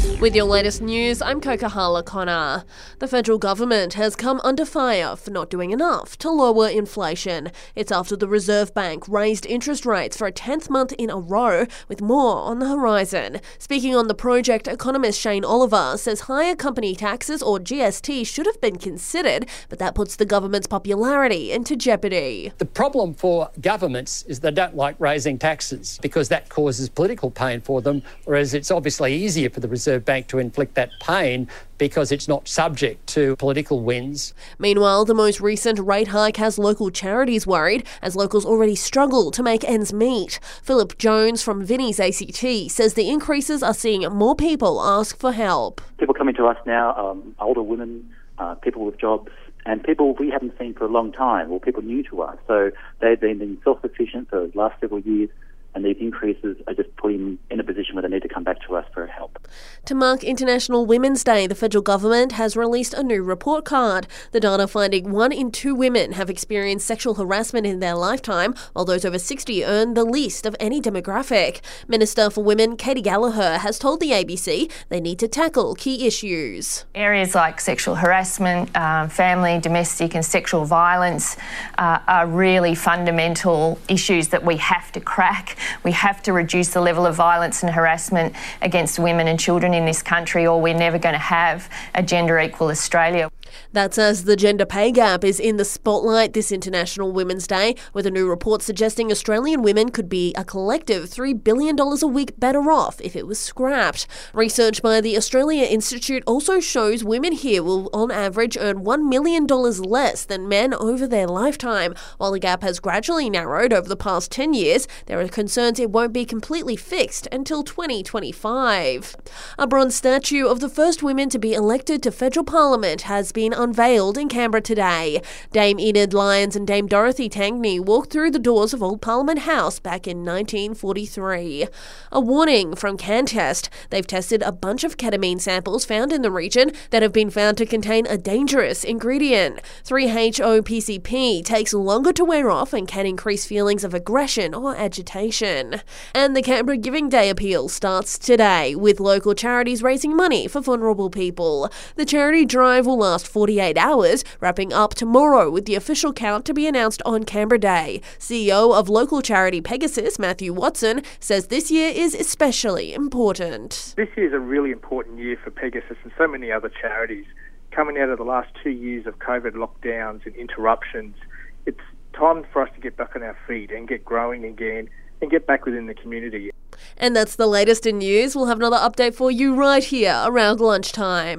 With your latest news, I'm Kokahala Connor. The federal government has come under fire for not doing enough to lower inflation. It's after the Reserve Bank raised interest rates for a 10th month in a row, with more on the horizon. Speaking on the project, economist Shane Oliver says higher company taxes or GST should have been considered, but that puts the government's popularity into jeopardy. The problem for governments is they don't like raising taxes because that causes political pain for them, whereas it's obviously easier for the Reserve Bank Bank to inflict that pain because it's not subject to political winds. Meanwhile, the most recent rate hike has local charities worried as locals already struggle to make ends meet. Philip Jones from Vinnie's ACT says the increases are seeing more people ask for help. People coming to us now, um, older women, uh, people with jobs, and people we haven't seen for a long time, or people new to us. So they've been self-sufficient for the last several years and these increases are just putting in a position where they need to come back to us for help. To mark International Women's Day, the federal government has released a new report card. The data finding one in two women have experienced sexual harassment in their lifetime, while those over 60 earn the least of any demographic. Minister for Women Katy Gallagher has told the ABC they need to tackle key issues. Areas like sexual harassment, um, family, domestic, and sexual violence uh, are really fundamental issues that we have to crack. We have to reduce the level of violence and harassment against women and children in this country, or we're never going to have a gender equal Australia. That's as the gender pay gap is in the spotlight this International Women's Day, with a new report suggesting Australian women could be a collective $3 billion a week better off if it was scrapped. Research by the Australia Institute also shows women here will, on average, earn $1 million less than men over their lifetime. While the gap has gradually narrowed over the past 10 years, there are concerns it won't be completely fixed until 2025. A bronze statue of the first women to be elected to federal parliament has been been unveiled in Canberra today. Dame Enid Lyons and Dame Dorothy Tangney walked through the doors of Old Parliament House back in 1943. A warning from CanTest. They've tested a bunch of ketamine samples found in the region that have been found to contain a dangerous ingredient. 3-HOPCP takes longer to wear off and can increase feelings of aggression or agitation. And the Canberra Giving Day appeal starts today, with local charities raising money for vulnerable people. The charity drive will last 48 hours, wrapping up tomorrow with the official count to be announced on Canberra Day. CEO of local charity Pegasus, Matthew Watson, says this year is especially important. This year is a really important year for Pegasus and so many other charities. Coming out of the last two years of COVID lockdowns and interruptions, it's time for us to get back on our feet and get growing again and get back within the community. And that's the latest in news. We'll have another update for you right here around lunchtime.